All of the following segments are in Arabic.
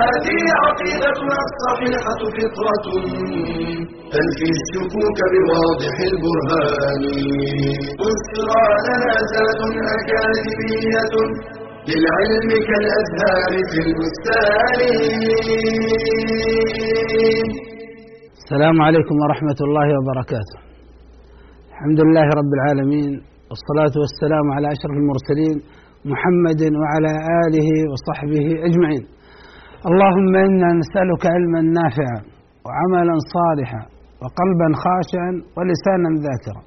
هذه عقيدتنا الصحيحة فطرة. تنفي الشكوك بواضح البرهان. بشرى لنا زاد أكاديمية للعلم كالأزهار في البستان. السلام عليكم ورحمة الله وبركاته. الحمد لله رب العالمين والصلاة والسلام على أشرف المرسلين محمد وعلى آله وصحبه أجمعين. اللهم إنا نسألك علما نافعا وعملا صالحا وقلبا خاشعا ولسانا ذاكرا.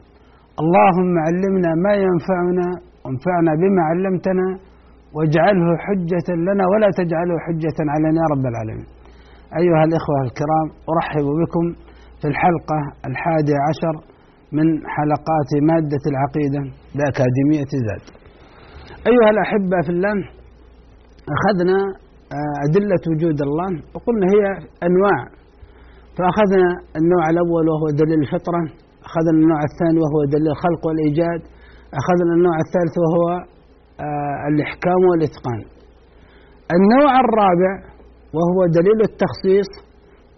اللهم علمنا ما ينفعنا وانفعنا بما علمتنا واجعله حجة لنا ولا تجعله حجة علينا يا رب العالمين. أيها الإخوة الكرام أرحب بكم في الحلقة الحادية عشر من حلقات مادة العقيدة بأكاديمية زاد أيها الأحبة في الله أخذنا أدلة وجود الله. وقلنا هي أنواع. فأخذنا النوع الأول وهو دليل الفطرة. أخذنا النوع الثاني وهو دليل الخلق والإيجاد. أخذنا النوع الثالث وهو الإحكام والإتقان. النوع الرابع وهو دليل التخصيص.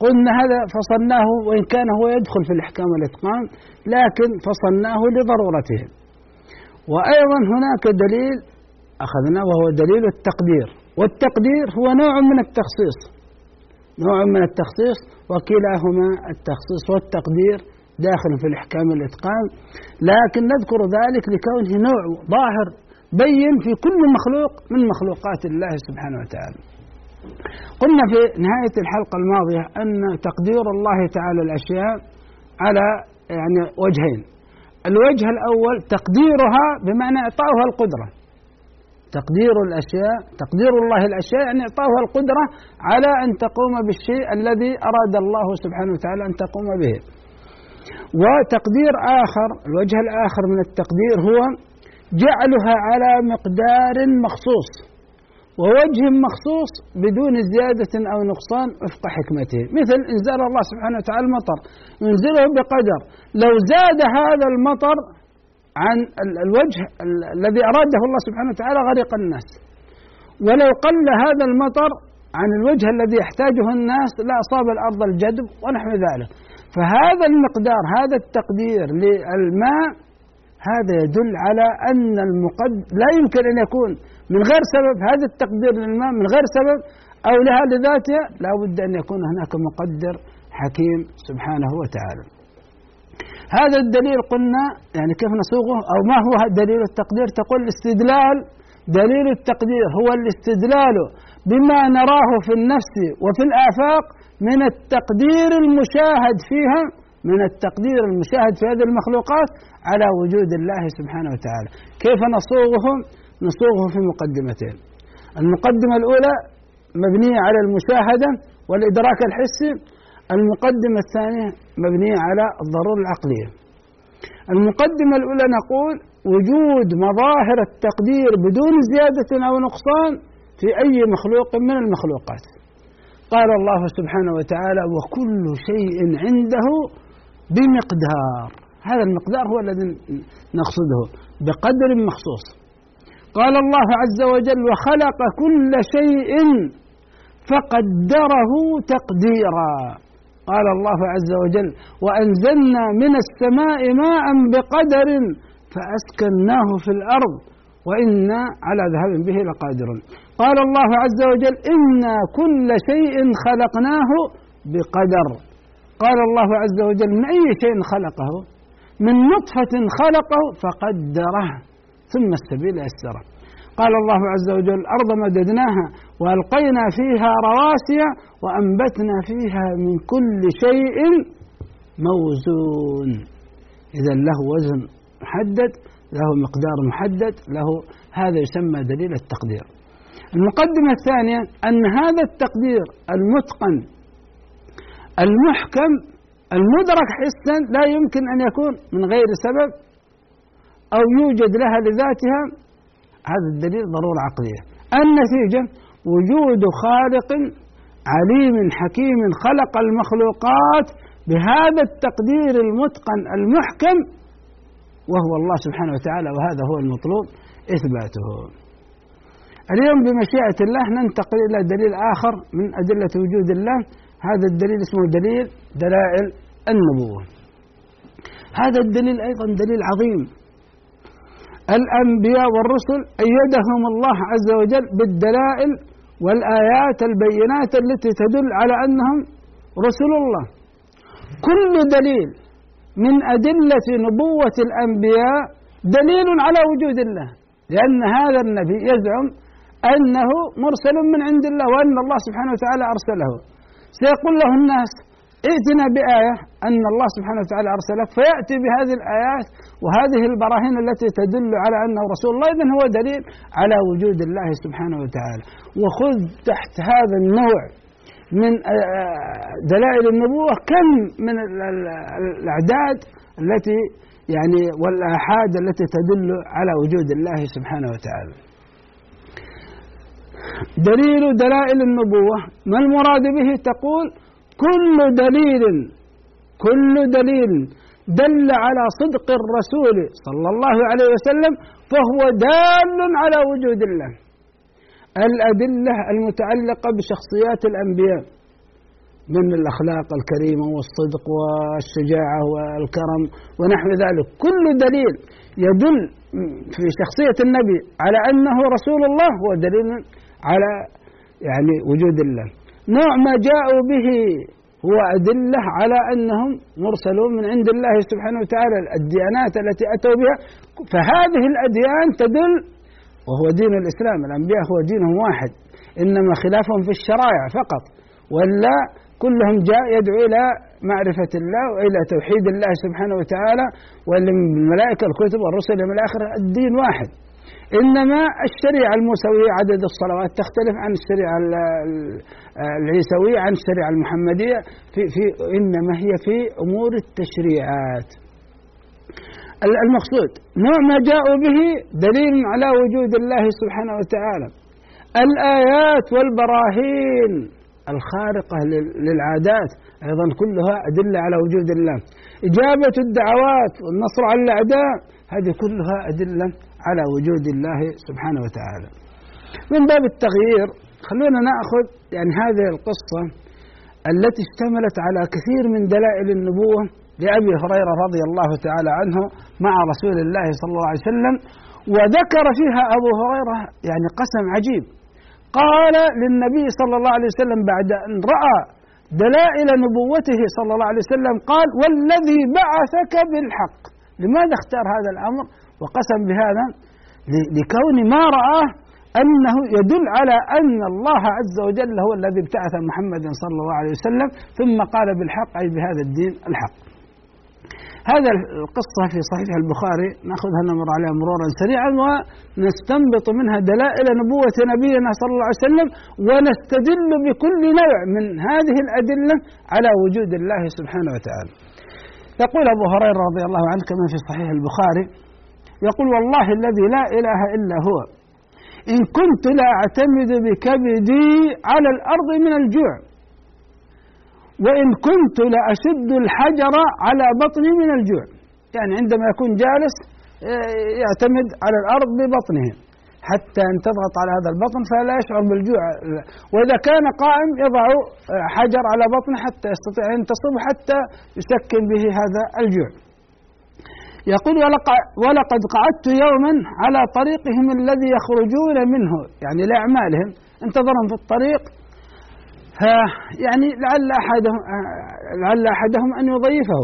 قلنا هذا فصلناه وإن كان هو يدخل في الإحكام والإتقان لكن فصلناه لضرورته. وأيضا هناك دليل أخذناه وهو دليل التقدير. والتقدير هو نوع من التخصيص. نوع من التخصيص وكلاهما التخصيص والتقدير داخل في الإحكام والإتقان. لكن نذكر ذلك لكونه نوع ظاهر بين في كل مخلوق من مخلوقات الله سبحانه وتعالى. قلنا في نهاية الحلقة الماضية أن تقدير الله تعالى الأشياء على يعني وجهين. الوجه الأول تقديرها بمعنى إعطاؤها القدرة. تقدير الأشياء تقدير الله الأشياء يعني إعطاؤها القدرة على أن تقوم بالشيء الذي أراد الله سبحانه وتعالى أن تقوم به. وتقدير آخر الوجه الآخر من التقدير هو جعلها على مقدار مخصوص. ووجه مخصوص بدون زيادة أو نقصان وفق حكمته. مثل إنزال الله سبحانه وتعالى المطر. ينزله بقدر. لو زاد هذا المطر عن الوجه الذي أراده الله سبحانه وتعالى غرق الناس. ولو قل هذا المطر عن الوجه الذي يحتاجه الناس لأصاب الأرض الجدب ونحو ذلك. فهذا المقدار هذا التقدير للماء هذا يدل على أن المقد لا يمكن أن يكون من غير سبب هذا التقدير للماء من غير سبب أو لها لذاتها لا بد أن يكون هناك مقدر حكيم سبحانه وتعالى. هذا الدليل قلنا يعني كيف نصوغه أو ما هو دليل التقدير؟ تقول الاستدلال دليل التقدير هو الاستدلال بما نراه في النفس وفي الآفاق من التقدير المشاهد فيها من التقدير المشاهد في هذه المخلوقات على وجود الله سبحانه وتعالى. كيف نصوغه نصوغه في مقدمتين. المقدمة الأولى مبنية على المشاهدة والإدراك الحسي المقدمة الثانية مبنية على الضرورة العقلية. المقدمة الأولى نقول وجود مظاهر التقدير بدون زيادة أو نقصان في أي مخلوق من المخلوقات. قال الله سبحانه وتعالى وكل شيء عنده بمقدار. هذا المقدار هو الذي نقصده بقدر مخصوص. قال الله عز وجل وخلق كل شيء فقدره تقديرا. قال الله عز وجل وأنزلنا من السماء ماء بقدر فأسكناه في الأرض وإنا على ذهاب به لقادرون. قال الله عز وجل إنا كل شيء خلقناه بقدر. قال الله عز وجل من أي شيء خلقه؟ من نطفة خلقه فقدره ثم السبيل يسره. قال الله عز وجل الأرض مددناها وألقينا فيها رواسي وأنبتنا فيها من كل شيء موزون. إذا له وزن محدد له مقدار محدد له هذا يسمى دليل التقدير. المقدمة الثانية أن هذا التقدير المتقن المحكم المدرك حسا لا يمكن أن يكون من غير سبب أو يوجد لها لذاتها. هذا الدليل ضرورة عقلية. النتيجة وجود خالق عليم حكيم خلق المخلوقات بهذا التقدير المتقن المحكم وهو الله سبحانه وتعالى وهذا هو المطلوب إثباته. اليوم بمشيئة الله ننتقل إلى دليل آخر من أدلة وجود الله. هذا الدليل اسمه دليل دلائل النبوة. هذا الدليل أيضا دليل عظيم. الأنبياء والرسل أيدهم الله عز وجل بالدلائل والآيات البينات التي تدل على أنهم رسل الله. كل دليل من أدلة نبوة الأنبياء دليل على وجود الله لأن هذا النبي يزعم أنه مرسل من عند الله وأن الله سبحانه وتعالى أرسله. سيقول له الناس ائتنا بآية أن الله سبحانه وتعالى أرسلك فيأتي بهذه الآيات وهذه البراهين التي تدل على أنه رسول الله. إذن هو دليل على وجود الله سبحانه وتعالى. وخذ تحت هذا النوع من دلائل النبوة. كم من الأعداد التي يعني والآحاد التي تدل على وجود الله سبحانه وتعالى. دليل دلائل النبوة. ما المراد به؟ تقول كل دليل كل دليل دل على صدق الرسول صلى الله عليه وسلم فهو دال على وجود الله. الأدلة المتعلقة بشخصيات الأنبياء من الأخلاق الكريمة والصدق والشجاعة والكرم ونحو ذلك. كل دليل يدل في شخصية النبي على أنه رسول الله هو دليل على يعني وجود الله. نوع ما جاءوا به هو أدلة على أنهم مرسلون من عند الله سبحانه وتعالى. الديانات التي أتوا بها فهذه الأديان تدل وهو دين الإسلام. الأنبياء هو دينهم واحد إنما خلافهم في الشرائع فقط. ولا كلهم جاء يدعو إلى معرفة الله وإلى توحيد الله سبحانه وتعالى. والملائكة الكتب والرسل من الآخر الدين واحد. إنما الشريعة الموسوية عدد الصلوات تختلف عن الشريعة العيسوية عن الشريعة المحمدية. في, في إنما هي في أمور التشريعات. المقصود نوع ما جاءوا به دليل على وجود الله سبحانه وتعالى. الآيات والبراهين الخارقة للعادات أيضا كلها أدلة على وجود الله. إجابة الدعوات والنصر على الأعداء هذه كلها أدلة على وجود الله سبحانه وتعالى. من باب التغيير خلونا نأخذ يعني هذه القصة التي اشتملت على كثير من دلائل النبوة لأبي هريرة رضي الله تعالى عنه مع رسول الله صلى الله عليه وسلم وذكر فيها أبو هريرة يعني قسم عجيب. قال للنبي صلى الله عليه وسلم بعد أن رأى دلائل نبوته صلى الله عليه وسلم قال والذي بعثك بالحق. لماذا اختار هذا الأمر؟ وقسم بهذا لكون ما رآه أنه يدل على أن الله عز وجل هو الذي ابتعث محمدا صلى الله عليه وسلم ثم قال بالحق أي بهذا الدين الحق. هذا القصة في صحيح البخاري نأخذها نمر عليها مرورا سريعا ونستنبط منها دلائل نبوة نبينا صلى الله عليه وسلم ونستدل بكل نوع من هذه الأدلة على وجود الله سبحانه وتعالى. يقول أبو هريرة رضي الله عنه كما في صحيح البخاري يقول والله الذي لا إله إلا هو. إن كنت لا أعتمد بكبدي على الأرض من الجوع. وإن كنت لأشد الحجر على بطني من الجوع. يعني عندما يكون جالس يعتمد على الأرض ببطنه. حتى أن تضغط على هذا البطن فلا يشعر بالجوع. وإذا كان قائم يضع حجر على بطنه حتى يستطيع أن ينتصب حتى يسكن به هذا الجوع. يقول ولقد قعدت يوما على طريقهم الذي يخرجون منه. يعني لأعمالهم. انتظرهم في الطريق. يعني لعل أحدهم لعل أحدهم أن يضيفه.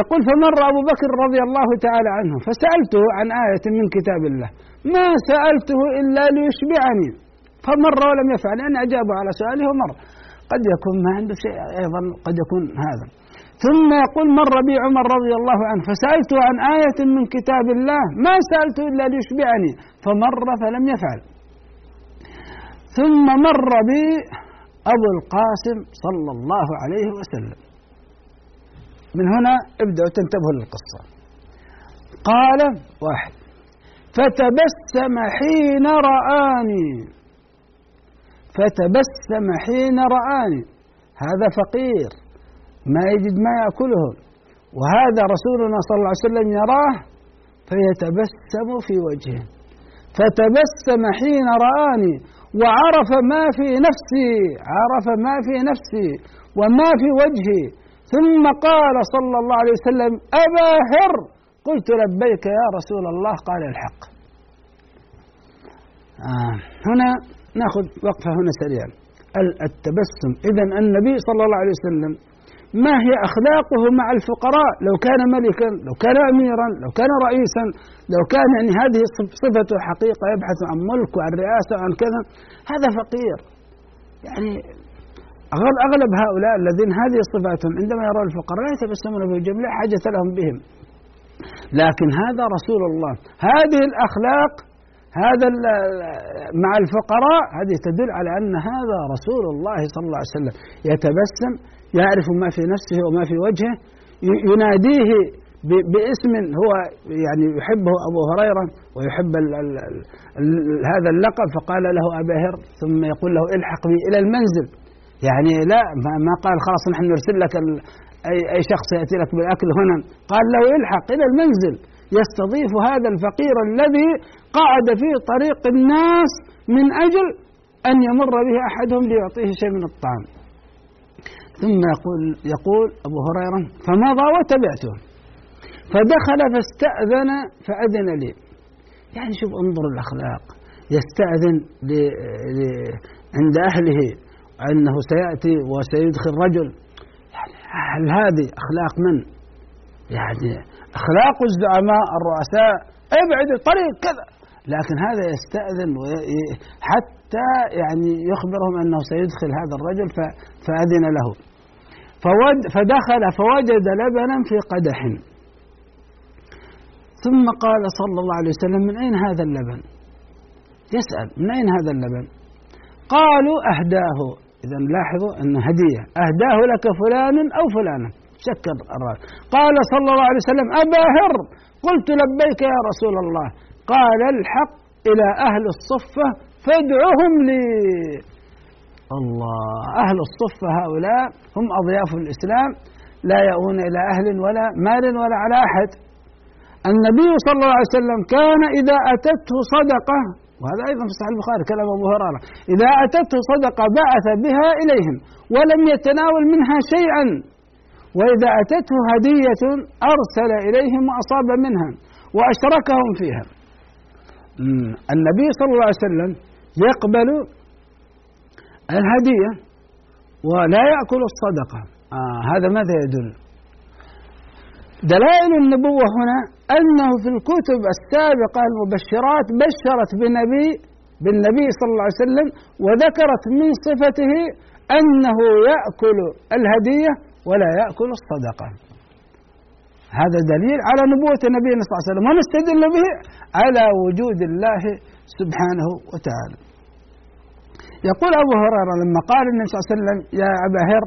يقول فمر أبو بكر رضي الله تعالى عنه فسألته عن آية من كتاب الله. ما سألته إلا ليشبعني. فمر ولم يفعل. أنا أجاب على سؤاله ومر. قد يكون ما عنده شيء أيضا قد يكون هذا. ثم يقول مر بي عمر رضي الله عنه فسألته عن آية من كتاب الله ما سألته إلا ليشبعني فمر فلم يفعل. ثم مر بي أبو القاسم صلى الله عليه وسلم. من هنا ابدأوا تنتبهوا للقصة. قال واحد فتبسم حين رآني. فتبسم حين رآني. هذا فقير. ما يجد ما يأكله. وهذا رسولنا صلى الله عليه وسلم يراه فيتبسم في وجهه. فتبسم حين رآني وعرف ما في نفسي عرف ما في نفسي وما في وجهي. ثم قال صلى الله عليه وسلم أبا هر! قلت لبيك يا رسول الله قال الحق. آه هنا نأخذ وقفة هنا سريعا. التبسم. إذا النبي صلى الله عليه وسلم ما هي أخلاقه مع الفقراء؟ لو كان ملكا لو كان أميرا لو كان رئيسا لو كان يعني هذه صفته حقيقة يبحث عن ملك وعن رئاسة وعن كذا. هذا فقير. يعني أغلب هؤلاء الذين هذه صفاتهم عندما يرون الفقراء لا يتبسمون وجههم لا حاجة لهم بهم. لكن هذا رسول الله. هذه الأخلاق هذا مع الفقراء هذه تدل على أن هذا رسول الله صلى الله عليه وسلم يتبسم يعرف ما في نفسه وما في وجهه يناديه باسم هو يعني يحبه أبو هريرة ويحب ال ال ال هذا اللقب فقال له أبا هر ثم يقول له الحق بي إلى المنزل. يعني لا ما قال خلاص نحن نرسل لك أي, أي شخص يأتي لك بالأكل هنا. قال له الحق إلى المنزل. يستضيف هذا الفقير الذي قعد في طريق الناس من أجل أن يمر به أحدهم ليعطيه شيء من الطعام. ثم يقول يقول أبو هريرة فمضى وتبعته. فدخل فاستأذن فأذن لي. يعني شوف انظر الأخلاق. يستأذن ل... ل... عند أهله أنه سيأتي وسيدخل رجل. يعني هل هذه أخلاق من؟ يعني أخلاق الزعماء الرؤساء. ابعد الطريق كذا. لكن هذا يستأذن حتى يعني يخبرهم أنه سيدخل هذا الرجل فأذن له. فدخل فوجد لبنا في قدح. ثم قال صلى الله عليه وسلم من أين هذا اللبن؟ يسأل من أين هذا اللبن؟ قالوا أهداه. إذا لاحظوا أن هدية. أهداه لك فلان أو فلانة. شكر الرجل قال صلى الله عليه وسلم أبا هر قلت لبيك يا رسول الله. قال الحق إلى أهل الصفة فادعهم لي. الله أهل الصفة هؤلاء هم أضياف الإسلام لا يؤون إلى أهل ولا مال ولا على أحد. النبي صلى الله عليه وسلم كان إذا أتته صدقة وهذا أيضا في صحيح البخاري كلام أبو هريرة إذا أتته صدقة بعث بها إليهم ولم يتناول منها شيئا. وإذا أتته هدية أرسل إليهم وأصاب منها وأشركهم فيها. النبي صلى الله عليه وسلم يقبل الهدية ولا يأكل الصدقة. آه هذا ماذا يدل؟ دلائل النبوة هنا أنه في الكتب السابقة المبشرات بشرت بنبي بالنبي صلى الله عليه وسلم وذكرت من صفته أنه يأكل الهدية ولا يأكل الصدقة. هذا دليل على نبوة النبي صلى الله عليه وسلم ونستدل به على وجود الله سبحانه وتعالى. يقول أبو هريرة لما قال النبي صلى الله عليه وسلم يا أبا هر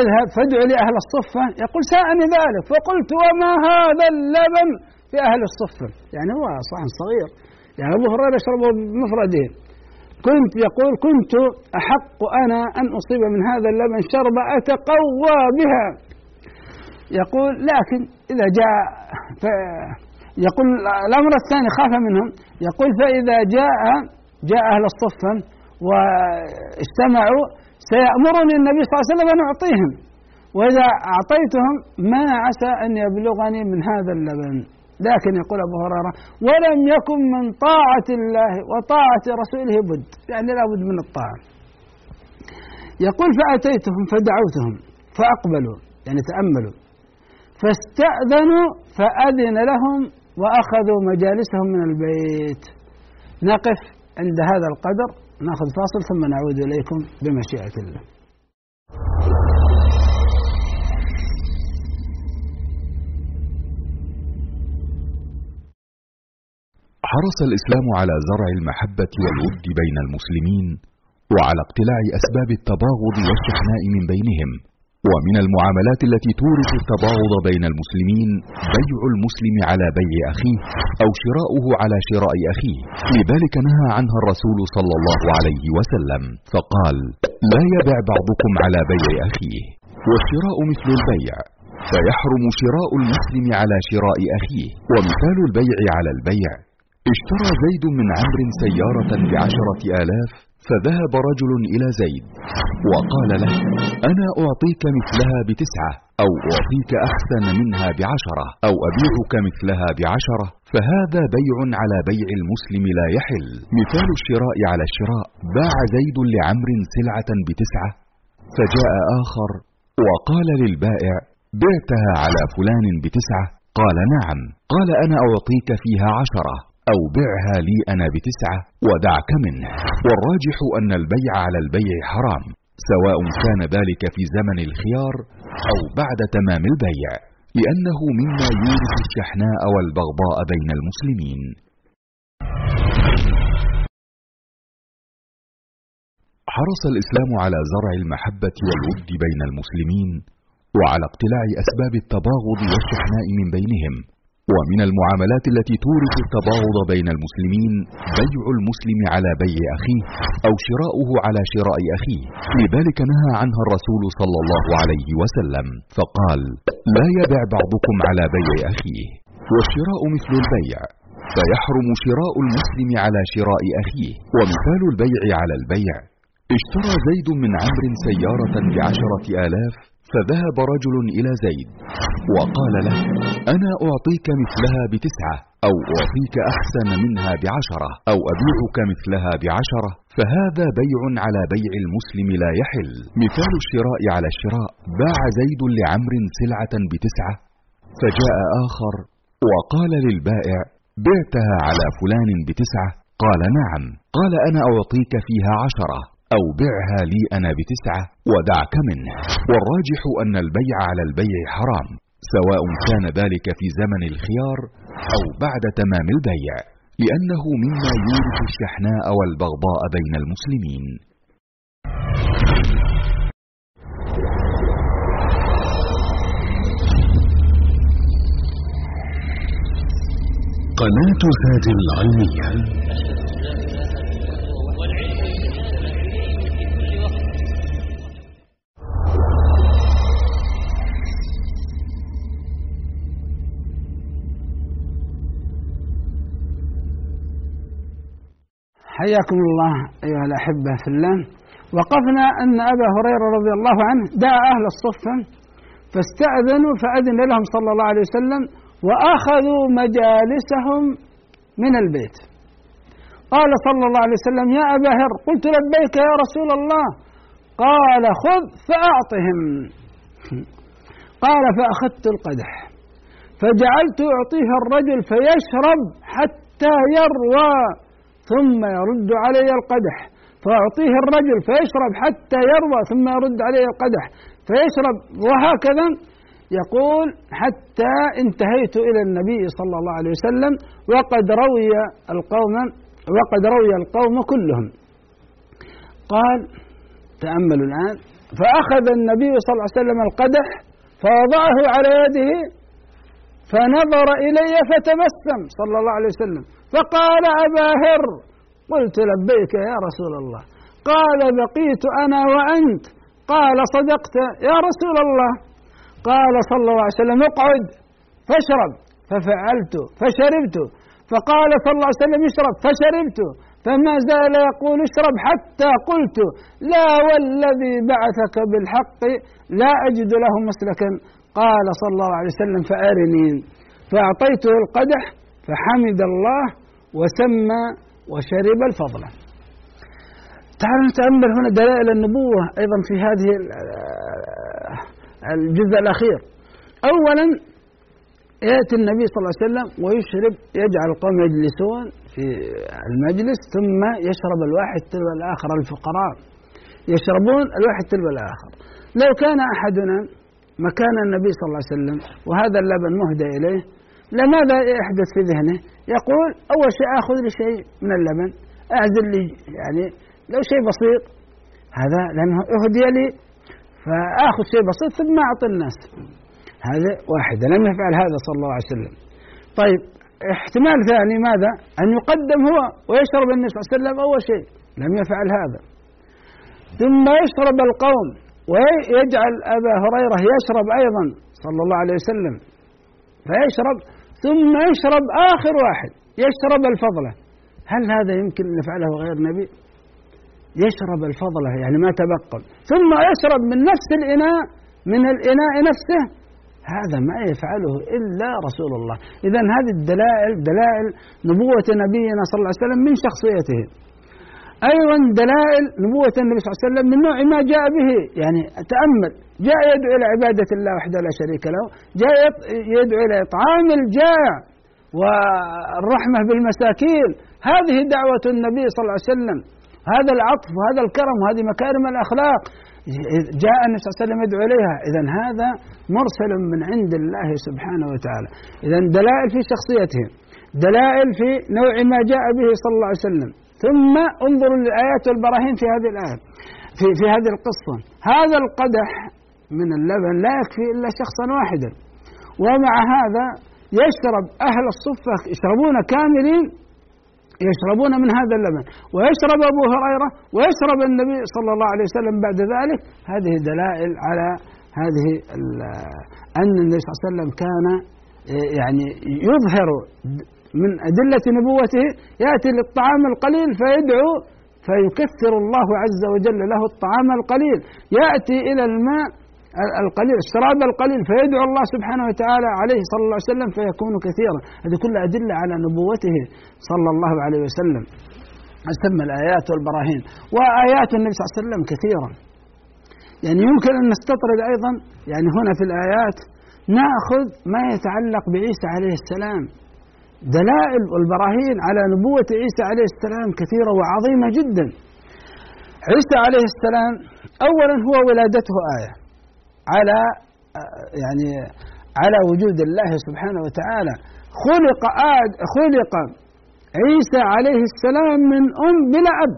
اذهب فادع لي أهل الصفة. يقول سأني ذلك. فقلت وما هذا اللبن في أهل الصفة؟ يعني هو صحن صغير. يعني أبو هريرة يشربه بمفرده كنت يقول كنت أحق أنا أن أصيب من هذا اللبن شربة أتقوى بها. يقول لكن إذا جاء يقول الأمر الثاني خاف منهم. يقول فإذا جاء جاء أهل الصفة واجتمعوا سيأمرني النبي صلى الله عليه وسلم أن أعطيهم. وإذا أعطيتهم ما عسى أن يبلغني من هذا اللبن. لكن يقول أبو هريرة ولم يكن من طاعة الله وطاعة رسوله بد. يعني لا بد من الطاعة. يقول فأتيتهم فدعوتهم فأقبلوا يعني تأملوا. فاستأذنوا فأذن لهم وأخذوا مجالسهم من البيت. نقف عند هذا القدر نأخذ فاصل ثم نعود إليكم بمشيئة الله. حرص الإسلام على زرع المحبة والود بين المسلمين وعلى اقتلاع أسباب التباغض والشحناء من بينهم ومن المعاملات التي تورث التباغض بين المسلمين بيع المسلم على بيع أخيه أو شراؤه على شراء أخيه. لذلك نهى عنها الرسول صلى الله عليه وسلم. فقال لا يبع بعضكم على بيع أخيه والشراء مثل البيع. فيحرم شراء المسلم على شراء أخيه. ومثال البيع على البيع اشترى زيد من عمرو سيارة بعشرة آلاف فذهب رجل إلى زيد وقال له أنا أعطيك مثلها بتسعة أو أعطيك أحسن منها بعشرة أو أبيعك مثلها بعشرة فهذا بيع على بيع المسلم لا يحل. مثال الشراء على الشراء باع زيد لعمر سلعة بتسعة فجاء آخر وقال للبائع بعتها على فلان بتسعة قال نعم قال أنا أعطيك فيها عشرة. أو بعها لي أنا بتسعة ودعك منه. والراجح أن البيع على البيع حرام سواء كان ذلك في زمن الخيار أو بعد تمام البيع لأنه مما يورث الشحناء والبغضاء بين المسلمين. حرص الإسلام على زرع المحبة والود بين المسلمين وعلى اقتلاع أسباب التباغض والشحناء من بينهم. ومن المعاملات التي تورث التباغض بين المسلمين بيع المسلم على بيع أخيه أو شراؤه على شراء أخيه. لذلك نهى عنها الرسول صلى الله عليه وسلم فقال لا يبع بعضكم على بيع أخيه والشراء مثل البيع فيحرم شراء المسلم على شراء أخيه. ومثال البيع على البيع اشترى زيد من عمرو سيارة بعشرة آلاف فذهب رجل إلى زيد وقال له أنا أعطيك مثلها بتسعة أو أعطيك أحسن منها بعشرة أو أبيعك مثلها بعشرة فهذا بيع على بيع المسلم لا يحل. مثال الشراء على الشراء باع زيد لعمر سلعة بتسعة فجاء آخر وقال للبائع بعتها على فلان بتسعة قال نعم قال أنا أعطيك فيها عشرة. أو بعها لي أنا بتسعة ودعك منه والراجح أن البيع على البيع حرام سواء كان ذلك في زمن الخيار أو بعد تمام البيع لأنه مما يورث الشحناء والبغضاء بين المسلمين. قناة هادي العلمية. حياكم الله أيها الأحبة في الله. وقفنا أن أبا هريرة رضي الله عنه دعا أهل الصفة فاستأذنوا فأذن لهم صلى الله عليه وسلم وأخذوا مجالسهم من البيت. قال صلى الله عليه وسلم يا أبا هر قلت لبيك يا رسول الله. قال خذ فأعطهم. قال فأخذت القدح. فجعلت أعطيه الرجل فيشرب حتى يروى ثم يرد علي القدح فأعطيه الرجل فيشرب حتى يروى ثم يرد علي القدح فيشرب وهكذا يقول حتى انتهيت إلى النبي صلى الله عليه وسلم وقد روي القوم وقد روي القوم كلهم. قال تأملوا الآن. فأخذ النبي صلى الله عليه وسلم القدح فوضعه على يده فنظر إلي فتبسم صلى الله عليه وسلم. فقال أبا هر قلت لبيك يا رسول الله. قال بقيت أنا وأنت. قال صدقت يا رسول الله. قال صلى الله عليه وسلم اقعد فاشرب. ففعلت فشربت. فقال صلى الله عليه وسلم اشرب فشربت. فما زال يقول اشرب حتى قلت لا والذي بعثك بالحق لا أجد له مسلكا. قال صلى الله عليه وسلم فأرني. فأعطيته القدح فحمد الله وسمى وشرب الفضل. تعالوا نتأمل هنا دلائل النبوة أيضا في هذه الجزء الأخير. أولا يأتي النبي صلى الله عليه وسلم ويشرب يجعل القوم يجلسون في المجلس ثم يشرب الواحد تلو الآخر. الفقراء يشربون الواحد تلو الآخر. لو كان أحدنا مكان النبي صلى الله عليه وسلم وهذا اللبن مهدى إليه لماذا يحدث في ذهنه؟ يقول أول شيء أخذ لي شيء من اللبن أعزل لي يعني لو شيء بسيط. هذا لأنه أهدي لي فآخذ شيء بسيط ثم أعطي الناس. هذا واحدة لم يفعل هذا صلى الله عليه وسلم. طيب احتمال ثاني ماذا؟ أن يقدم هو ويشرب النبي صلى الله عليه وسلم أول شيء. لم يفعل هذا. ثم يشرب القوم ويجعل أبا هريرة يشرب أيضا صلى الله عليه وسلم. فيشرب ثم يشرب آخر واحد يشرب الفضلة. هل هذا يمكن أن يفعله غير نبي يشرب الفضلة يعني ما تبقى ثم يشرب من نفس الإناء من الإناء نفسه. هذا ما يفعله إلا رسول الله. إذا هذه الدلائل دلائل نبوة نبينا صلى الله عليه وسلم من شخصيته. أيضا دلائل نبوة النبي صلى الله عليه وسلم من نوع ما جاء به يعني تأمل. جاء يدعو إلى عبادة الله وحده لا شريك له. جاء يدعو إلى إطعام الجائع والرحمة بالمساكين. هذه دعوة النبي صلى الله عليه وسلم. هذا العطف وهذا الكرم وهذه مكارم الأخلاق. جاء النبي صلى الله عليه وسلم يدعو إليها. إذا هذا مرسل من عند الله سبحانه وتعالى. إذا دلائل في شخصيته. دلائل في نوع ما جاء به صلى الله عليه وسلم. ثم انظروا للآيات والبراهين في هذه الآية في, في هذه القصة. هذا القدح من اللبن لا يكفي إلا شخصا واحدا. ومع هذا يشرب أهل الصفة يشربون كاملين يشربون من هذا اللبن. ويشرب أبو هريرة ويشرب النبي صلى الله عليه وسلم بعد ذلك. هذه دلائل على هذه أن النبي صلى الله عليه وسلم كان يعني يظهر من أدلة نبوته يأتي للطعام القليل فيدعو فيكثر الله عز وجل له الطعام القليل. يأتي إلى الماء القليل الشراب القليل فيدعو الله سبحانه وتعالى عليه صلى الله عليه وسلم فيكون كثيرا. هذه كلها أدلة على نبوته صلى الله عليه وسلم. تسمى الآيات والبراهين. وآيات النبي صلى الله عليه وسلم كثيرا. يعني يمكن أن نستطرد أيضا يعني هنا في الآيات نأخذ ما يتعلق بعيسى عليه السلام. دلائل والبراهين على نبوة عيسى عليه السلام كثيرة وعظيمة جدا. عيسى عليه السلام أولا هو ولادته آية. على يعني على وجود الله سبحانه وتعالى. خلق آد خلق عيسى عليه السلام من أم بلا أب.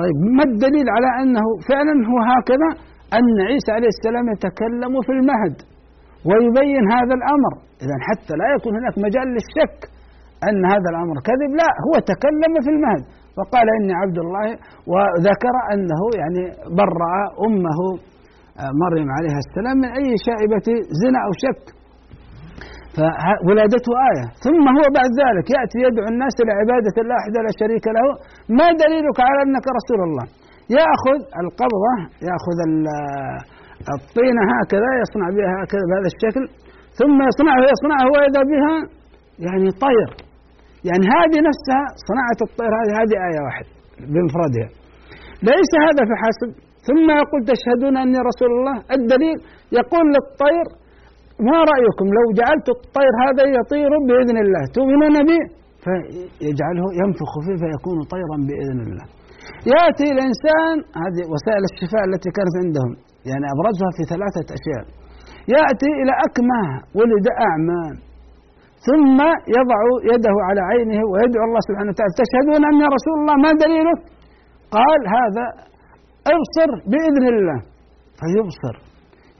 طيب ما الدليل على أنه فعلا هو هكذا؟ أن عيسى عليه السلام يتكلم في المهد ويبين هذا الأمر. إذا حتى لا يكون هناك مجال للشك أن هذا الأمر كذب. لا هو تكلم في المهد. وقال إني عبد الله وذكر أنه يعني برأ أمه مريم عليها السلام من أي شائبة زنا أو شك. فولادته آية. ثم هو بعد ذلك يأتي يدعو الناس إلى عبادة الله وحده لا شريك له. ما دليلك على أنك رسول الله؟ يأخذ القبضة يأخذ الطينة هكذا يصنع بها هكذا بهذا الشكل. ثم يصنعه يصنعه وإذا بها يعني طير. يعني هذه نفسها صناعة الطير هذه هذه آية واحدة بمفردها ليس هذا فحسب ثم يقول تشهدون أني رسول الله. الدليل يقول للطير ما رأيكم؟ لو جعلت الطير هذا يطير بإذن الله. تؤمنون به فيجعله ينفخ فيه فيكون طيرا بإذن الله. يأتي الإنسان هذه وسائل الشفاء التي كانت عندهم يعني أبرزها في ثلاثة أشياء. يأتي إلى أكمه ولد أعمى ثم يضع يده على عينه ويدعو الله سبحانه وتعالى تشهدون أني رسول الله؟ ما دليله قال هذا أبصر بإذن الله. فيبصر.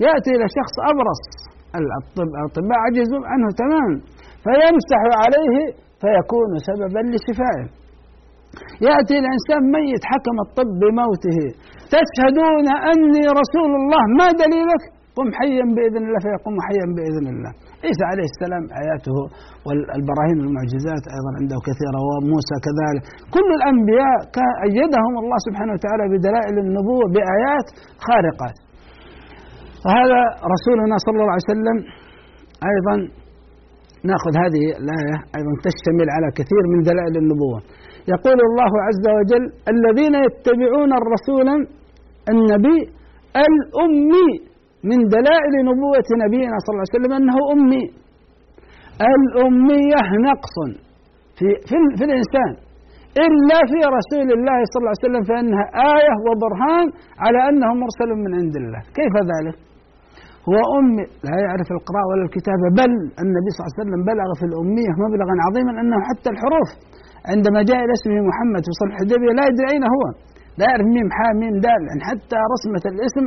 يأتي إلى شخص أبرص. الأطباء عجزوا عنه تماما فيمسح عليه فيكون سببا لشفائه. يأتي الإنسان ميت حكم الطب بموته. تشهدون أني رسول الله. ما دليلك؟ قم حيا بإذن الله فيقوم حيا بإذن الله. عيسى عليه السلام آياته والبراهين المعجزات أيضا عنده كثيرة وموسى كذلك. كل الأنبياء أيدهم الله سبحانه وتعالى بدلائل النبوة بآيات خارقات وهذا رسولنا صلى الله عليه وسلم أيضا نأخذ هذه الآية أيضا تشتمل على كثير من دلائل النبوة. يقول الله عز وجل الذين يتبعون الرسول النبي الأمي. من دلائل نبوة نبينا صلى الله عليه وسلم أنه أمي. الأمية نقص في, في, في الإنسان. إلا في رسول الله صلى الله عليه وسلم فإنها آية وبرهان على أنه مرسل من عند الله. كيف ذلك؟ هو أمي. لا يعرف القراءة ولا الكتابة. بل النبي صلى الله عليه وسلم بلغ في الأمية مبلغا عظيما أنه حتى الحروف. عندما جاء إلى اسمه محمد في صلح الحديبية لا يدري أين هو. لا يعرف ميم حاء ميم دال يعني حتى رسمة الاسم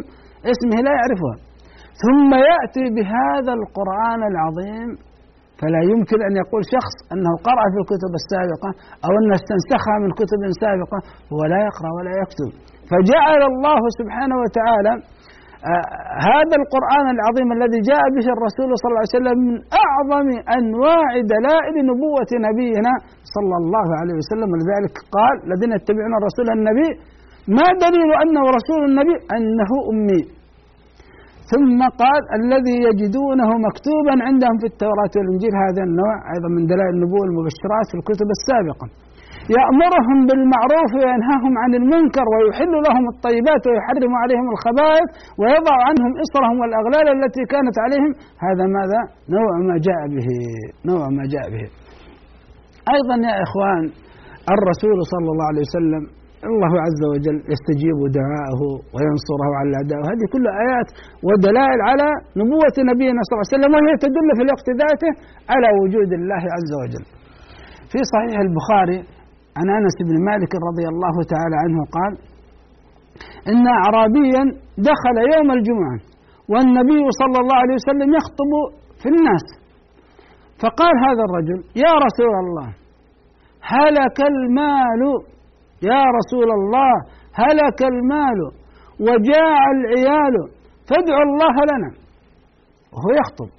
اسمه لا يعرفها. ثم يأتي بهذا القرآن العظيم فلا يمكن أن يقول شخص أنه قرأ في الكتب السابقة أو أنه استنسخها من كتب سابقة هو لا يقرأ ولا يكتب. فجعل الله سبحانه وتعالى آه هذا القرآن العظيم الذي جاء به الرسول صلى الله عليه وسلم من أعظم أنواع دلائل نبوة نبينا صلى الله عليه وسلم. ولذلك قال الذين يتبعون الرسول النبي ما دليل أنه رسول النبي؟ أنه أمي. ثم قال الذي يجدونه مكتوبا عندهم في التوراة والإنجيل هذا النوع أيضا من دلائل النبوة المبشرات في الكتب السابقة. يأمرهم بالمعروف وينهاهم عن المنكر ويحل لهم الطيبات ويحرم عليهم الخبائث ويضع عنهم إصرهم والأغلال التي كانت عليهم. هذا ماذا؟ نوع ما جاء به نوع ما جاء به. أيضا يا إخوان الرسول صلى الله عليه وسلم الله عز وجل يستجيب دعاءه وينصره على الأعداء وهذه كلها آيات ودلائل على نبوة نبينا صلى الله عليه وسلم وهي تدل في الوقت ذاته على وجود الله عز وجل. في صحيح البخاري عن أنس بن مالك رضي الله تعالى عنه قال إن اعرابيا دخل يوم الجمعة والنبي صلى الله عليه وسلم يخطب في الناس. فقال هذا الرجل يا رسول الله هلك المال يا رسول الله هلك المال وجاع العيال فادعوا الله لنا. وهو يخطب.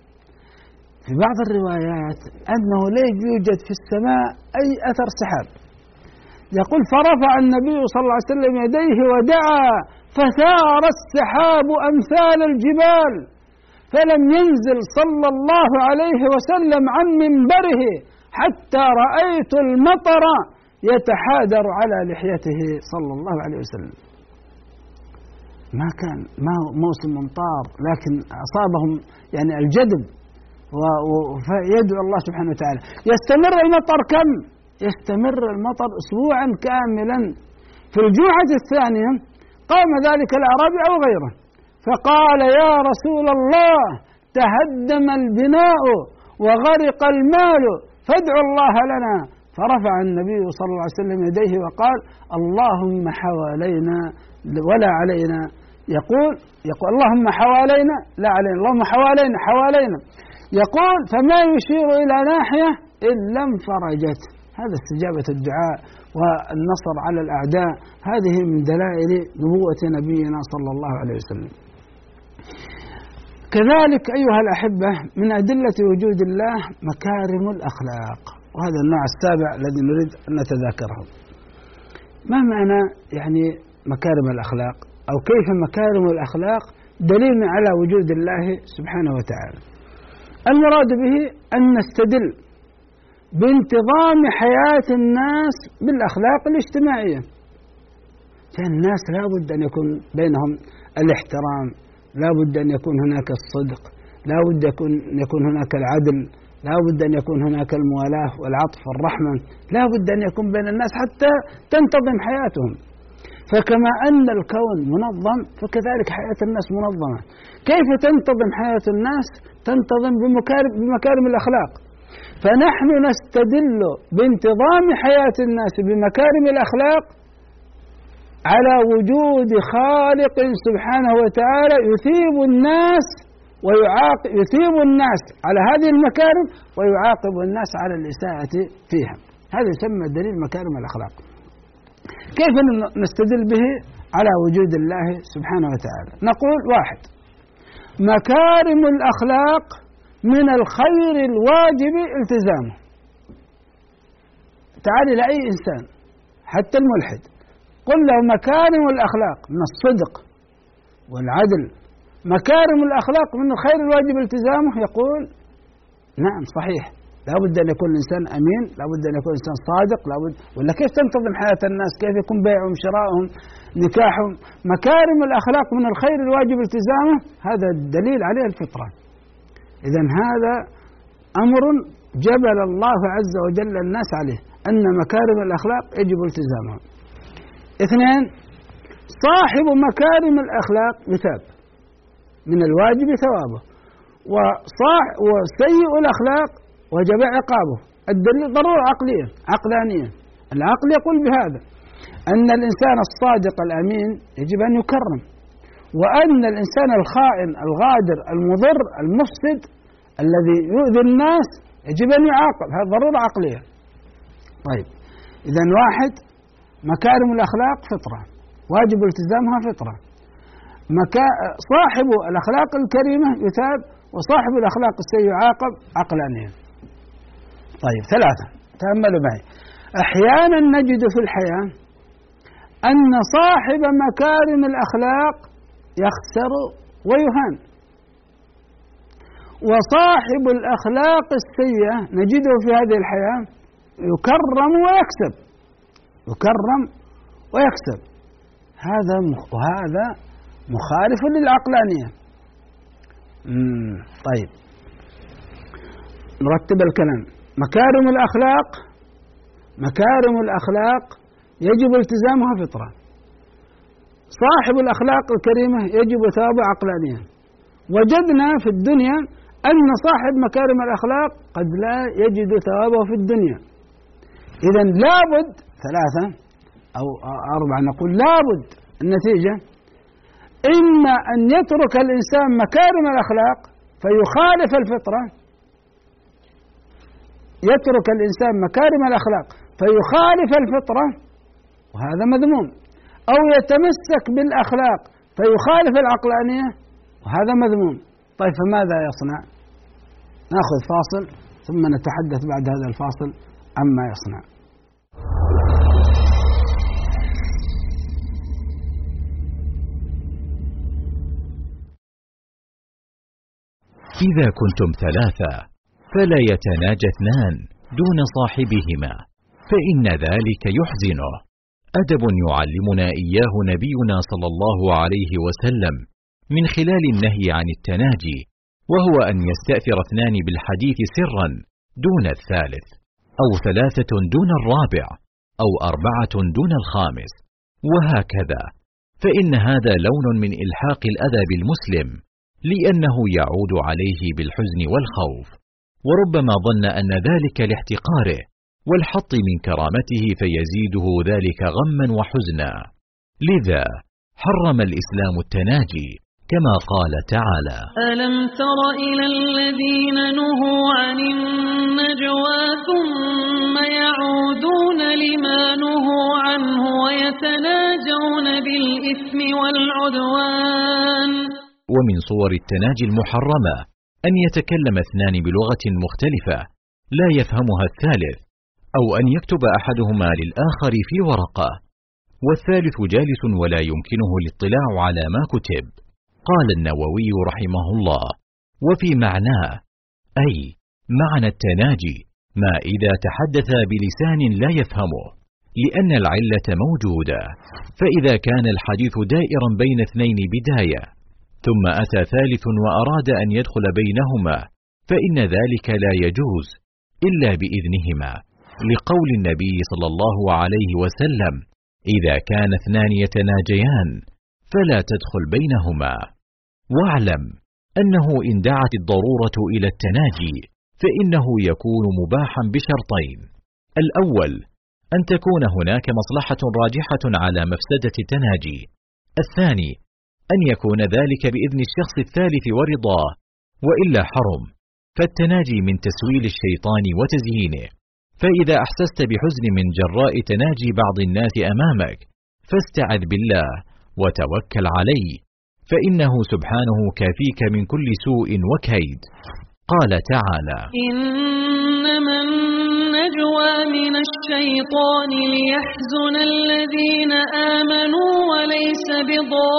في بعض الروايات أنه لا يوجد في السماء أي أثر سحاب. يقول فرفع النبي صلى الله عليه وسلم يديه ودعا فثار السحاب أمثال الجبال فلم ينزل صلى الله عليه وسلم عن منبره حتى رأيت المطر يتحادر على لحيته صلى الله عليه وسلم. ما كان ما موسم امطار لكن أصابهم يعني الجدب فيدعو الله سبحانه وتعالى. يستمر المطر كم؟ يستمر المطر اسبوعا كاملا. في الجمعة الثانية قام ذلك الأعرابي أو غيره فقال يا رسول الله تهدم البناء وغرق المال فادعوا الله لنا. فرفع النبي صلى الله عليه وسلم يديه وقال اللهم حوالينا ولا علينا. يقول يقول اللهم حوالينا لا علينا اللهم حوالينا حوالينا. يقول فما يشير إلى ناحية إلا انفرجت هذا استجابة الدعاء والنصر على الأعداء. هذه من دلائل نبوة نبينا صلى الله عليه وسلم. كذلك أيها الأحبة من أدلة وجود الله مكارم الأخلاق. وهذا النوع السابع الذي نريد أن نتذاكره. ما معنى يعني مكارم الأخلاق؟ أو كيف مكارم الأخلاق دليل على وجود الله سبحانه وتعالى؟ المراد به أن نستدل بانتظام حياة الناس بالأخلاق الاجتماعية. فالناس لا بد أن يكون بينهم الاحترام لا بد أن يكون هناك الصدق لا بد أن يكون هناك العدل لا بد أن يكون هناك الموالاة والعطف والرحمة. لا بد أن يكون بين الناس حتى تنتظم حياتهم. فكما أن الكون منظم فكذلك حياة الناس منظمة. كيف تنتظم حياة الناس؟ تنتظم بمكارم, بمكارم الأخلاق. فنحن نستدل بانتظام حياة الناس بمكارم الأخلاق على وجود خالق سبحانه وتعالى يثيب الناس ويعاقب يثيب الناس على هذه المكارم ويعاقب الناس على الإساءة فيها. هذا يسمى دليل مكارم الأخلاق. كيف نستدل به؟ على وجود الله سبحانه وتعالى. نقول واحد مكارم الأخلاق من الخير الواجب التزامه. تعال إلى أي إنسان حتى الملحد. قل له مكارم الأخلاق من الصدق والعدل مكارم الأخلاق من الخير الواجب التزامه. يقول نعم صحيح. لا بد أن يكون الإنسان أمين لا بد أن يكون الإنسان صادق لا بد ولا كيف تنتظم حياة الناس؟ كيف يكون بيعهم شراؤهم نكاحهم؟ مكارم الأخلاق من الخير الواجب التزامه. هذا الدليل عليه الفطرة. إذا هذا أمر جبل الله عز وجل الناس عليه أن مكارم الأخلاق يجب التزامها اثنين صاحب مكارم الأخلاق يثاب من الواجب ثوابه. وصاح وسيء الأخلاق وجب عقابه. الدليل ضرورة عقلية عقلانية. العقل يقول بهذا أن الإنسان الصادق الأمين يجب أن يكرم وأن الإنسان الخائن الغادر المضر المفسد الذي يؤذي الناس يجب أن يعاقب. هذا ضرورة عقلية. طيب إذا واحد مكارم الأخلاق فطرة واجب التزامها فطرة. مكا... صاحب الأخلاق الكريمة يثاب وصاحب الأخلاق السيئة يعاقب عقلانيا. طيب ثلاثة. تأملوا معي. أحيانا نجد في الحياة أن صاحب مكارم الأخلاق يخسر ويهان. وصاحب الأخلاق السيئة نجده في هذه الحياة يكرم ويكسب. يكرم ويكسب. هذا وهذا مخالف للعقلانية. طيب. نرتب الكلام. مكارم الأخلاق مكارم الأخلاق يجب التزامها فطرة. صاحب الأخلاق الكريمة يجب ثوابه عقلانيا وجدنا في الدنيا أن صاحب مكارم الأخلاق قد لا يجد ثوابه في الدنيا. إذا لابد ثلاثة أو أربعة نقول لابد النتيجة إما أن يترك الإنسان مكارم الأخلاق فيخالف الفطرة. يترك الإنسان مكارم الأخلاق فيخالف الفطرة وهذا مذموم. أو يتمسك بالأخلاق فيخالف العقلانية وهذا مذموم. طيب فماذا يصنع؟ نأخذ فاصل ثم نتحدث بعد هذا الفاصل عما يصنع. إذا كنتم ثلاثة فلا يتناجى اثنان دون صاحبهما فإن ذلك يحزنه. أدب يعلمنا إياه نبينا صلى الله عليه وسلم من خلال النهي عن التناجي وهو أن يستأثر اثنان بالحديث سرا دون الثالث أو ثلاثة دون الرابع أو أربعة دون الخامس وهكذا. فإن هذا لون من إلحاق الأذى بالمسلم لأنه يعود عليه بالحزن والخوف. وربما ظن أن ذلك لاحتقاره والحط من كرامته فيزيده ذلك غما وحزنا. لذا حرم الإسلام التناجي كما قال تعالى ألم تر إلى الذين نهوا عن النجوى ثم يعودون لما نهوا عنه ويتناجون بالإثم والعدوان؟ ومن صور التناجي المحرمة أن يتكلم اثنان بلغة مختلفة لا يفهمها الثالث أو أن يكتب أحدهما للآخر في ورقة. والثالث جالس ولا يمكنه الاطلاع على ما كتب. قال النووي رحمه الله وفي معناه أي معنى التناجي ما إذا تحدث بلسان لا يفهمه لأن العلة موجودة. فإذا كان الحديث دائرا بين اثنين بداية ثم أتى ثالث وأراد أن يدخل بينهما فإن ذلك لا يجوز إلا بإذنهما لقول النبي صلى الله عليه وسلم إذا كان اثنان يتناجيان فلا تدخل بينهما. واعلم أنه إن دعت الضرورة إلى التناجي فإنه يكون مباحا بشرطين الأول أن تكون هناك مصلحة راجحة على مفسدة التناجي الثاني أن يكون ذلك بإذن الشخص الثالث ورضاه وإلا حرم. فالتناجي من تسويل الشيطان وتزيينه. فإذا أحسست بحزن من جراء تناجي بعض الناس أمامك فاستعذ بالله وتوكل عليه فإنه سبحانه كافيك من كل سوء وكيد. قال تعالى إنما النجوى الشيطان ليحزن الذين آمنوا وليس بضارهم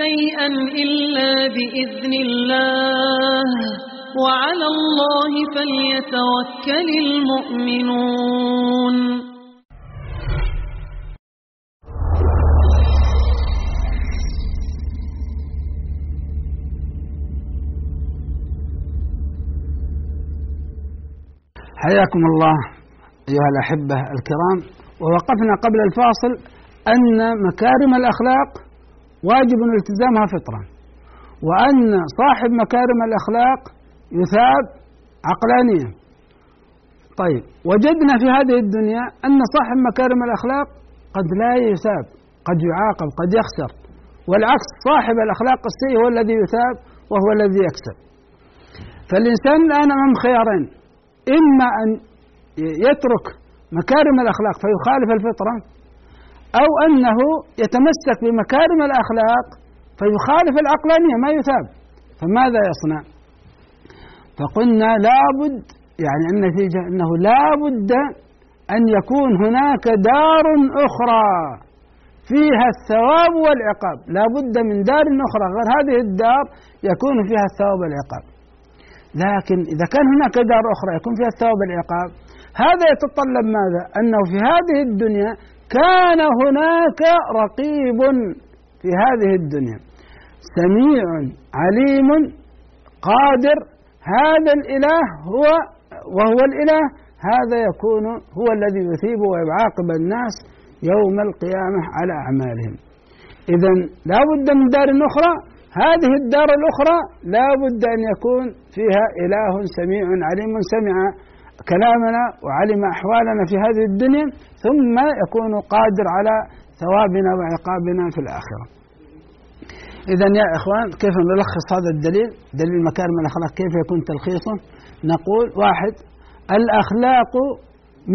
شيئا إلا بإذن الله. وعلى الله فليتوكل المؤمنون. حياكم الله أيها الأحبة الكرام. ووقفنا قبل الفاصل أن مكارم الأخلاق واجب التزامها فطرة وأن صاحب مكارم الأخلاق يثاب عقلانيا طيب وجدنا في هذه الدنيا أن صاحب مكارم الأخلاق قد لا يثاب قد يعاقب قد يخسر والعكس صاحب الأخلاق السيء هو الذي يثاب وهو الذي يكسب. فالإنسان الآن أمام خيارين. إما أن يترك مكارم الأخلاق فيخالف الفطرة أو أنه يتمسك بمكارم الأخلاق فيخالف العقلانية ما يثاب. فماذا يصنع؟ فقلنا لابد يعني النتيجة أنه لابد أن يكون هناك دار أخرى فيها الثواب والعقاب. لابد من دار أخرى غير هذه الدار يكون فيها الثواب والعقاب. لكن إذا كان هناك دار أخرى يكون فيها الثواب والعقاب هذا يتطلب ماذا؟ أنه في هذه الدنيا كان هناك رقيب في هذه الدنيا سميع عليم قادر هذا الإله هو وهو الإله هذا يكون هو الذي يثيب ويعاقب الناس يوم القيامة على أعمالهم إذا لا بد من دار أخرى هذه الدار الأخرى لا بد أن يكون فيها إله سميع عليم سمع كلامنا وعلم أحوالنا في هذه الدنيا ثم يكون قادر على ثوابنا وعقابنا في الآخرة. إذا يا إخوان كيف نلخص هذا الدليل؟ دليل مكارم الأخلاق كيف يكون تلخيصه؟ نقول واحد الأخلاق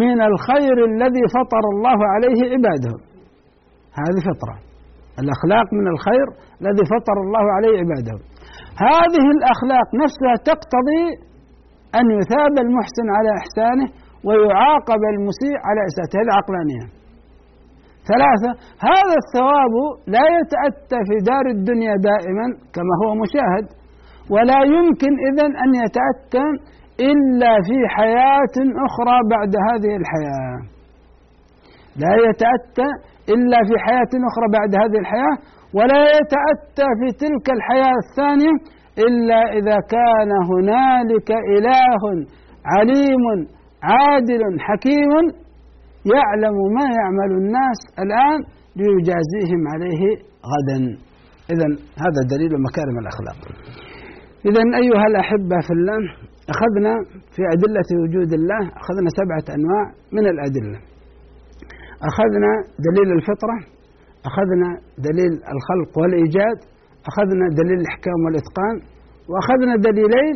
من الخير الذي فطر الله عليه عباده. هذه فطرة. الأخلاق من الخير الذي فطر الله عليه عباده. هذه الأخلاق نفسها تقتضي أن يثاب المحسن على إحسانه ويعاقب المسيء على إساءته هذه عقلانية. ثلاثة هذا الثواب لا يتأتى في دار الدنيا دائما كما هو مشاهد ولا يمكن إذن أن يتأتى إلا في حياة أخرى بعد هذه الحياة. لا يتأتى إلا في حياة أخرى بعد هذه الحياة ولا يتأتى في تلك الحياة الثانية إلا إذا كان هنالك إله عليم عادل حكيم يعلم ما يعمل الناس الآن ليجازيهم عليه غدا. إذا هذا دليل مكارم الأخلاق. إذا أيها الأحبة في الله أخذنا في أدلة وجود الله أخذنا سبعة أنواع من الأدلة. أخذنا دليل الفطرة أخذنا دليل الخلق والإيجاد أخذنا دليل الإحكام والإتقان وأخذنا دليلين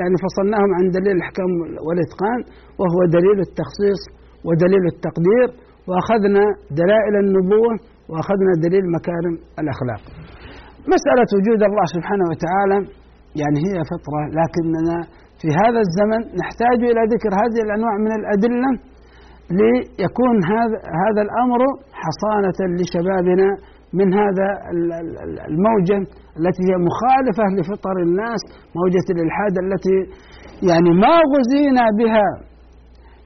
يعني فصلناهم عن دليل الإحكام والإتقان وهو دليل التخصيص ودليل التقدير وأخذنا دلائل النبوة وأخذنا دليل مكارم الأخلاق. مسألة وجود الله سبحانه وتعالى يعني هي فطرة لكننا في هذا الزمن نحتاج إلى ذكر هذه الأنواع من الأدلة ليكون هذا هذا الأمر حصانة لشبابنا من هذا الموجة التي هي مخالفة لفطر الناس موجة الإلحاد التي يعني ما غزينا بها.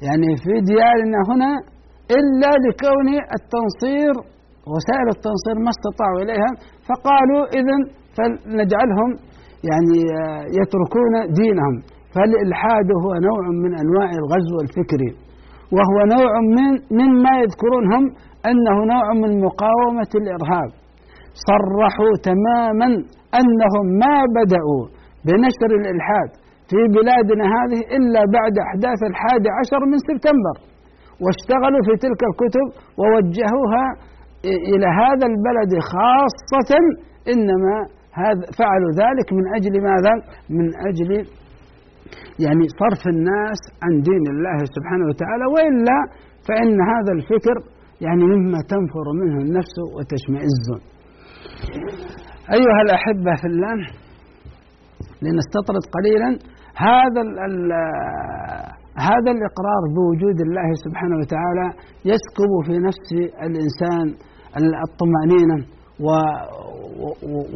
يعني في ديارنا هنا إلا لكون التنصير وسائل التنصير ما استطاعوا إليها فقالوا إذن فلنجعلهم يعني يتركون دينهم. فالإلحاد هو نوع من أنواع الغزو الفكري. وهو نوع من مما يذكرون هم أنه نوع من مقاومة الإرهاب. صرحوا تماما أنهم ما بدأوا بنشر الإلحاد في بلادنا هذه إلا بعد أحداث الحادي عشر من سبتمبر. واشتغلوا في تلك الكتب ووجهوها إلى هذا البلد خاصة. إنما هذا فعلوا ذلك من أجل ماذا؟ من أجل يعني صرف الناس عن دين الله سبحانه وتعالى وإلا فإن هذا الفكر يعني مما تنفر منه النفس وتشمئز. أيها الأحبة في الله لنستطرد قليلا. هذا ال هذا الإقرار بوجود الله سبحانه وتعالى يسكب في نفس الإنسان الطمأنينة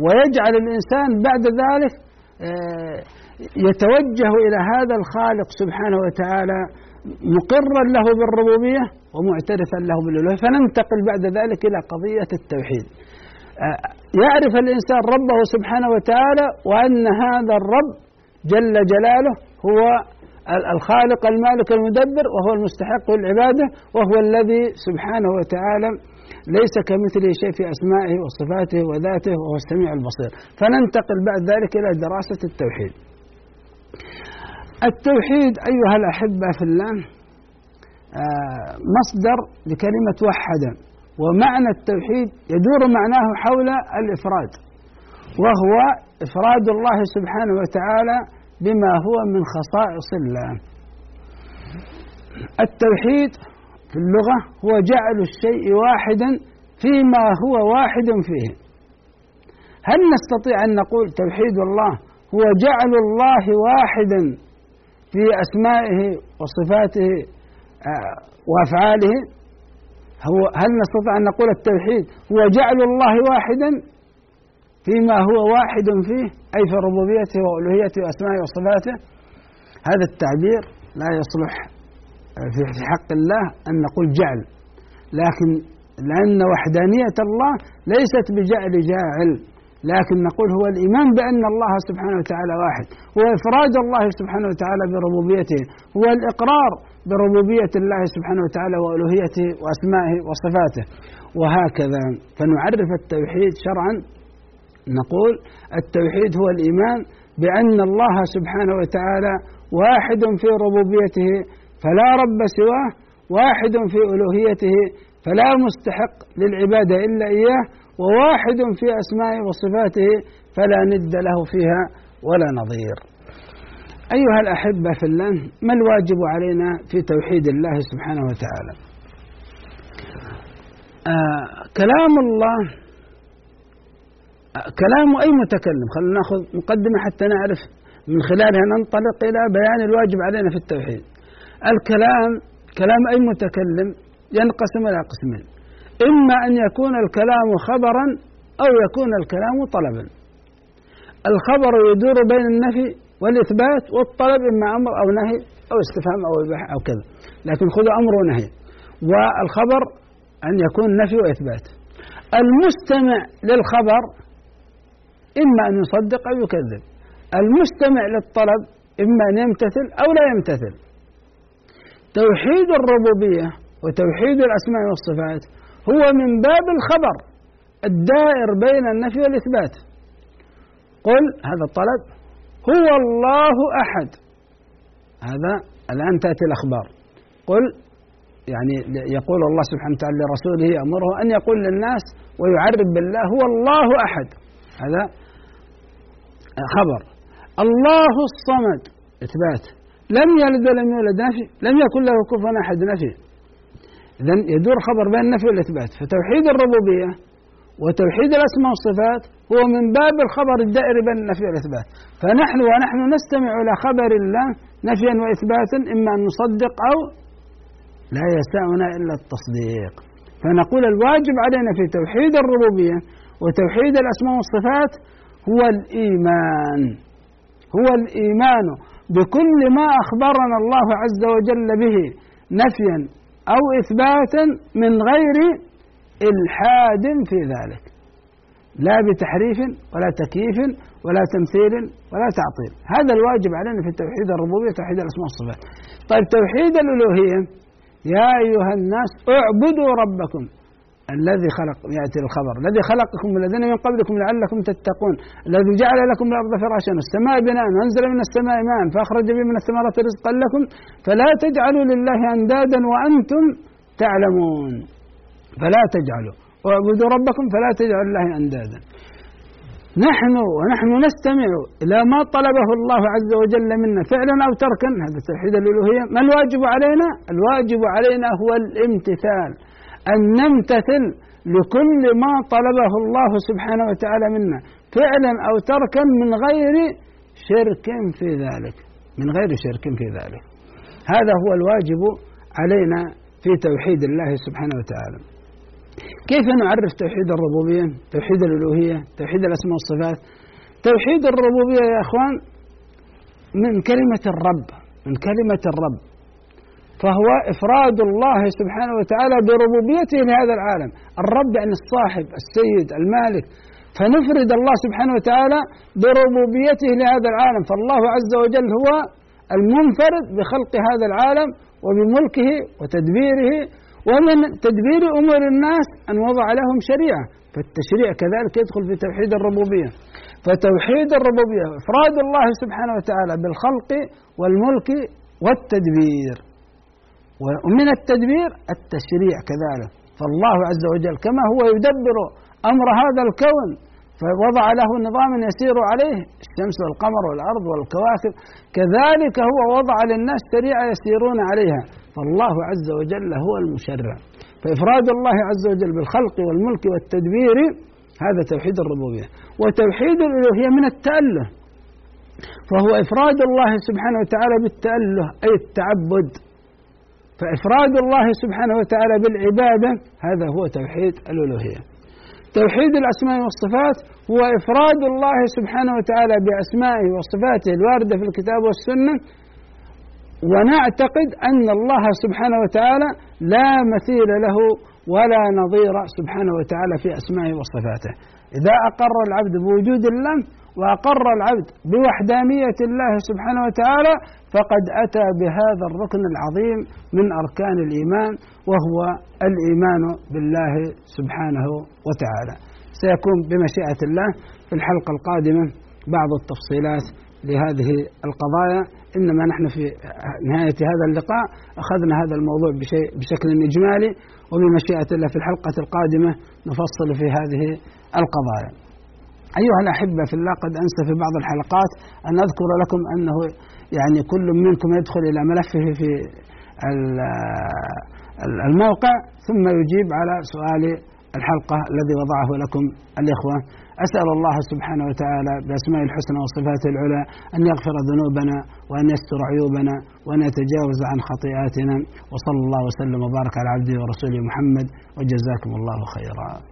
ويجعل الإنسان بعد ذلك يتوجه إلى هذا الخالق سبحانه وتعالى مقرا له بالربوبية ومعترفا له بالألوهية. فننتقل بعد ذلك إلى قضية التوحيد. يعرف الإنسان ربه سبحانه وتعالى وأن هذا الرب جل جلاله هو الخالق المالك المدبر وهو المستحق للعبادة وهو الذي سبحانه وتعالى ليس كمثله شيء في أسمائه وصفاته وذاته وهو السميع البصير. فننتقل بعد ذلك إلى دراسة التوحيد. التوحيد أيها الأحبة في الله آه، مصدر لكلمة وحد ومعنى التوحيد يدور معناه حول الإفراد وهو إفراد الله سبحانه وتعالى بما هو من خصائص الله. التوحيد في اللغة هو جعل الشيء واحدا فيما هو واحد فيه. هل نستطيع أن نقول توحيد الله هو جعل الله واحدا في أسمائه وصفاته آه، وأفعاله. هو هل نستطيع أن نقول التوحيد هو جعل الله واحدا فيما هو واحد فيه أي في ربوبيته وألوهيته وأسمائه وصفاته؟ هذا التعبير لا يصلح في حق الله أن نقول جعل. لكن لأن وحدانية الله ليست بجعل جاعل. لكن نقول هو الإيمان بأن الله سبحانه وتعالى واحد هو إفراد الله سبحانه وتعالى بربوبيته هو الإقرار بربوبية الله سبحانه وتعالى وألوهيته وأسمائه وصفاته. وهكذا فنعرف التوحيد شرعا. نقول التوحيد هو الإيمان بأن الله سبحانه وتعالى واحد في ربوبيته فلا رب سواه واحد في ألوهيته فلا مستحق للعبادة إلا إياه وواحد في أسمائه وصفاته فلا ند له فيها ولا نظير. أيها الأحبة في الله ما الواجب علينا في توحيد الله سبحانه وتعالى؟ آه كلام الله آه كلام أي متكلم؟ خلينا نأخذ مقدمة حتى نعرف من خلالها ننطلق إلى بيان الواجب علينا في التوحيد. الكلام كلام أي متكلم ينقسم إلى قسمين. إما أن يكون الكلام خبرا أو يكون الكلام طلبا. الخبر يدور بين النفي والإثبات والطلب إما أمر أو نهي أو استفهام أو إباحة أو كذا. لكن خذوا أمر ونهي. والخبر أن يكون نفي وإثبات. المستمع للخبر إما أن يصدق أو يكذب. المستمع للطلب إما أن يمتثل أو لا يمتثل. توحيد الربوبية وتوحيد الأسماء والصفات هو من باب الخبر الدائر بين النفي والإثبات. قل هذا الطلب هو الله أحد. هذا الآن تأتي الأخبار. قل يعني يقول الله سبحانه وتعالى لرسوله يأمره أن يقول للناس ويعرب بالله هو الله أحد. هذا خبر. الله الصمد. إثبات. لم يلد ولم يولد نفي لم يكن له كفوا أحد نفي إذا يدور خبر بين النفي والإثبات فتوحيد الربوبية وتوحيد الأسماء والصفات هو من باب الخبر الدائر بين النفي والإثبات فنحن ونحن نستمع إلى خبر الله نفيا وإثباتا إما أن نصدق أو لا يسعنا إلا التصديق. فنقول الواجب علينا في توحيد الربوبية وتوحيد الأسماء والصفات هو الإيمان. هو الإيمان بكل ما أخبرنا الله عز وجل به نفيا أو إثباتا من غير إلحاد في ذلك. لا بتحريف ولا تكييف ولا تمثيل ولا تعطيل. هذا الواجب علينا في توحيد الربوبية توحيد الأسماء والصفات. طيب توحيد الألوهية. يا أيها الناس اعبدوا ربكم. الذي خلق يأتي الخبر. الذي خلقكم والذين من قبلكم لعلكم تتقون. الذي جعل لكم الأرض فراشا. والسماء بناء. وأنزل من السماء ماء. فأخرج به من الثمرات رزقا لكم. فلا تجعلوا لله أندادا وأنتم تعلمون. فلا تجعلوا. واعبدوا ربكم فلا تجعلوا لله أندادا. نحن ونحن نستمع إلى ما طلبه الله عز وجل منا فعلا أو تركا. هذا توحيد الألوهية ما الواجب علينا؟ الواجب علينا هو الامتثال. أن نمتثل لكل ما طلبه الله سبحانه وتعالى منا فعلا أو تركا من غير شرك في ذلك من غير شرك في ذلك. هذا هو الواجب علينا في توحيد الله سبحانه وتعالى. كيف نعرف توحيد الربوبية؟ توحيد الألوهية توحيد الأسماء والصفات. توحيد الربوبية يا أخوان من كلمة الرب من كلمة الرب. فهو إفراد الله سبحانه وتعالى بربوبيته لهذا العالم. الرب يعني الصاحب السيد المالك. فنفرد الله سبحانه وتعالى بربوبيته لهذا العالم. فالله عز وجل هو المنفرد بخلق هذا العالم وبملكه وتدبيره ومن تدبير أمور الناس أن وضع لهم شريعة. فالتشريع كذلك يدخل في توحيد الربوبية. فتوحيد الربوبية إفراد الله سبحانه وتعالى بالخلق والملك والتدبير. ومن التدبير التشريع كذلك. فالله عز وجل كما هو يدبر أمر هذا الكون فوضع له نظاما يسير عليه الشمس والقمر والأرض والكواكب كذلك هو وضع للناس شريعة يسيرون عليها. فالله عز وجل هو المشرع. فإفراد الله عز وجل بالخلق والملك والتدبير هذا توحيد الربوبية. وتوحيد الألوهية من التأله. فهو إفراد الله سبحانه وتعالى بالتأله أي التعبد. فإفراد الله سبحانه وتعالى بالعبادة هذا هو توحيد الألوهية. توحيد الأسماء والصفات هو إفراد الله سبحانه وتعالى بأسمائه وصفاته الواردة في الكتاب والسنة. ونعتقد أن الله سبحانه وتعالى لا مثيل له ولا نظير سبحانه وتعالى في أسمائه وصفاته. إذا أقر العبد بوجود الله وأقر العبد بوحدانية الله سبحانه وتعالى فقد أتى بهذا الركن العظيم من أركان الإيمان وهو الإيمان بالله سبحانه وتعالى. سيكون بمشيئة الله في الحلقة القادمة بعض التفصيلات لهذه القضايا. إنما نحن في نهاية هذا اللقاء أخذنا هذا الموضوع بشيء بشكل إجمالي وبمشيئة الله في الحلقة القادمة نفصل في هذه القضايا. أيها الأحبة في الله قد أنسى في بعض الحلقات أن أذكر لكم أنه يعني كل منكم يدخل إلى ملفه في الموقع ثم يجيب على سؤال الحلقة الذي وضعه لكم الإخوة. أسأل الله سبحانه وتعالى بأسماء الحسنى وصفاته العلى أن يغفر ذنوبنا وأن يستر عيوبنا وأن يتجاوز عن خطيئاتنا. وصلى الله وسلم وبارك على عبده ورسوله محمد وجزاكم الله خيرا.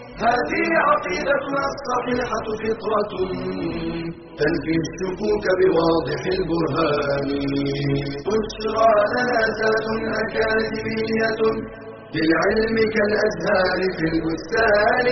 هذه عقيدتنا الصحيحة فطرة. تنفي الشكوك بواضح البرهان. بشرى لنا ذات أكاديمية للعلم كالأزهار في البستان.